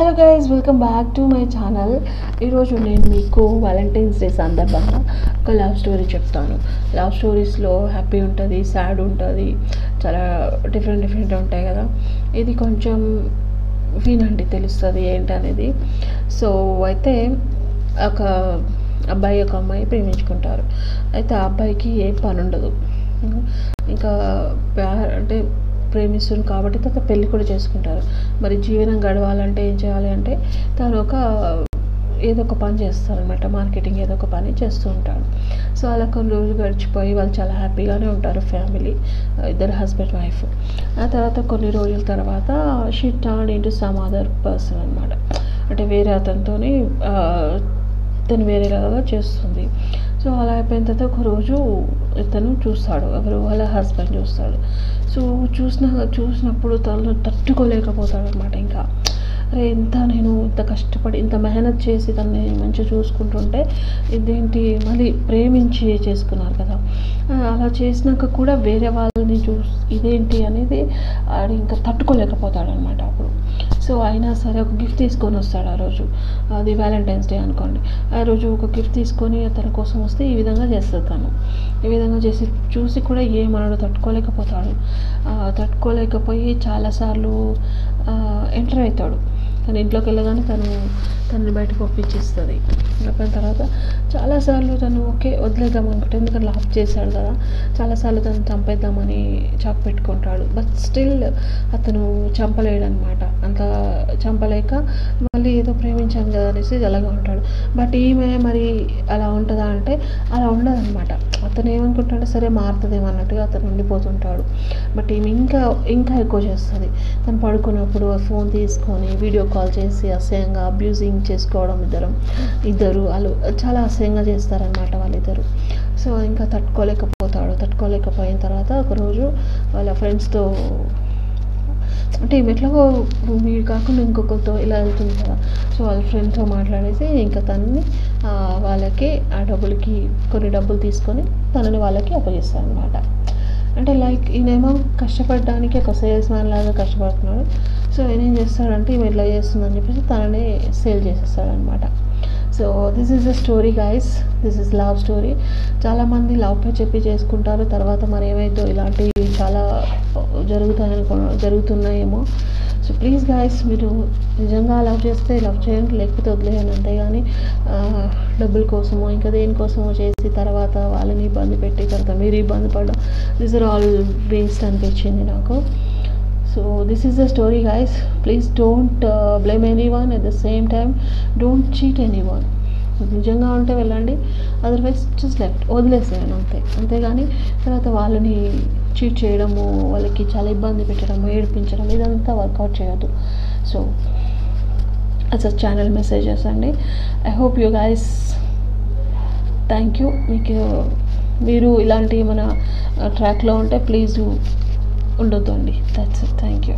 Hello guys welcome back to my channel ఈరోజు నేను మీకు వ్యాలంటైన్స్ డే సందర్భంగా ఒక లవ్ స్టోరీ చెప్తాను. లవ్ స్టోరీస్లో హ్యాపీ ఉంటుంది సాడ్ ఉంటుంది చాలా డిఫరెంట్ డిఫరెంట్ ఉంటాయి కదా. ఇది కొంచెం వినండి తెలుస్తుంది ఏంటనేది. సో అయితే ఒక అబ్బాయి ఒక అమ్మాయి ప్రేమించుకుంటారు. అయితే ఆ అబ్బాయికి ఏ పని ఉండదు ఇంకా అంటే ప్రేమిస్తుంది కాబట్టి తర్వాత పెళ్ళి కూడా చేసుకుంటారు. మరి జీవనం గడవాలంటే ఏం చేయాలి అంటే తను ఒక ఏదో ఒక పని చేస్తారనమాట మార్కెటింగ్ ఏదో ఒక పని చేస్తూ ఉంటాడు. సో అలా కొన్ని రోజులు గడిచిపోయి వాళ్ళు చాలా హ్యాపీగానే ఉంటారు ఫ్యామిలీ ఇద్దరు హస్బెండ్ వైఫ్. ఆ తర్వాత కొన్ని రోజుల తర్వాత she turn into some other person అనమాట అంటే వేరే అతనితోని తను వేరేలాగా చేస్తుంది. సో అలా అయిపోయిన తర్వాత ఒక రోజు ఇతను చూస్తాడు. ఎవరు? వాళ్ళ హస్బెండ్ చూస్తాడు. సో చూసిన చూసినప్పుడు తను తట్టుకోలేకపోతాడు అనమాట ఇంకా. అరే ఎంత నేను ఇంత కష్టపడి ఇంత మెహనత్ చేసి తనని మంచిగా చూసుకుంటుంటే ఇదేంటి? మళ్ళీ ప్రేమించి చేసుకున్నారు కదా. అలా చేసినాక కూడా వేరే వాళ్ళని చూసి ఇదేంటి అనేది ఆడు ఇంకా తట్టుకోలేకపోతాడు అనమాట అప్పుడు. సో అయినా సరే ఒక గిఫ్ట్ తీసుకొని వస్తాడు ఆ రోజు. అది వ్యాలంటైన్స్ డే అనుకోండి. ఆ రోజు ఒక గిఫ్ట్ తీసుకొని తన కోసం వస్తే ఈ విధంగా చేస్తుంది తను. ఈ విధంగా చేసి చూసి కూడా ఏమనడు తట్టుకోలేకపోతాడు. తట్టుకోలేకపోయి చాలాసార్లు ఎంటర్ అవుతాడు. తన ఇంట్లోకి వెళ్ళగానే తను తనని బయటకు పంపించేస్తుంది అయిపోయిన తర్వాత చాలాసార్లు తను ఓకే వదిలేద్దాం అనుకుంటే ఎందుకంటే లాప్ చేశాడు కదా. చాలాసార్లు తను చంపేద్దామని చాక్ పెట్టుకుంటాడు. బట్ స్టిల్ అతను చంపలేడు అనమాట చంపలేక మళ్ళీ ఏదో ప్రేమించాను కదా అనేసి అలాగే ఉంటాడు. బట్ ఈమె మరి అలా ఉంటుందా అంటే అలా ఉండదన్నమాట. అతను ఏమనుకుంటాడు సరే మారుతుందేమో అన్నట్టుగా అతను ఉండిపోతుంటాడు. బట్ ఈమె ఇంకా ఇంకా ఎక్కువ చేస్తుంది. తను పడుకున్నప్పుడు ఫోన్ తీసుకొని వీడియో కాల్ చేసి అసహ్యంగా అబ్యూజింగ్ చేసుకోవడం ఇద్దరం ఇద్దరు వాళ్ళు చాలా అసహ్యంగా చేస్తారనమాట వాళ్ళిద్దరు. సో ఇంకా తట్టుకోలేకపోతాడు. తట్టుకోలేకపోయిన తర్వాత ఒకరోజు వాళ్ళ ఫ్రెండ్స్తో అంటే ఈమె ఎట్లాగో వీడు కాకుండా ఇంకొకరితో ఇలా వెళ్తుంది కదా. సో వాళ్ళ ఫ్రెండ్తో మాట్లాడేసి ఇంకా తనని వాళ్ళకి ఆ డబ్బులకి కొన్ని డబ్బులు తీసుకొని తనని వాళ్ళకి అప్పగిస్తారు అంటే లైక్ ఈయనేమో కష్టపడడానికి ఒక సేల్స్ మ్యాన్ లాగా కష్టపడుతున్నాడు. సో ఈయన ఏం చేస్తాడంటే ఈమె ఇట్లా చేస్తుందని చెప్పేసి తననే sale చేసేస్తాడనమాట so this is a story guys this is love story చాలామంది లవ్ పే చెప్పి చేసుకుంటారు. తర్వాత మరి ఏమైందో ఇలాంటివి చాలా uh, జరుగుతాయని జరుగుతున్నాయేమో. సో ప్లీజ్ గాయస్ మీరు నిజంగా లవ్ చేస్తే లవ్ చేయండి. లేకపోతే వదిలేయండి. అంతేగాని uh, డబ్బుల కోసమో ఇంకా దేనికోసమో చేసి తర్వాత వాళ్ళని ఇబ్బంది పెట్టి తర్వాత మీరు ఇబ్బంది పడడం. దిస్ ఆర్ ఆల్ వేస్ట్ అనిపించింది నాకు. So this is the story guys please don't blame anyone at the same time don't cheat anyone నిజంగా ఉంటే వెళ్ళండి. అదర్వైజ్ జస్ట్ లెఫ్ట్ వదిలేసేయండి అంతే. అంతేగాని తర్వాత వాళ్ళని చీట్ చేయడము వాళ్ళకి చాలా ఇబ్బంది పెట్టడము ఏడిపించడం ఇదంతా వర్కౌట్ చేయొద్దు. సో అసలు ఛానల్ మెసేజెస్ అండి I hope you guys thank you మీకు మీరు ఇలాంటి మన uh, ట్రాక్లో ఉంటే ప్లీజ్ ఉండొద్దు అండి. That's thank you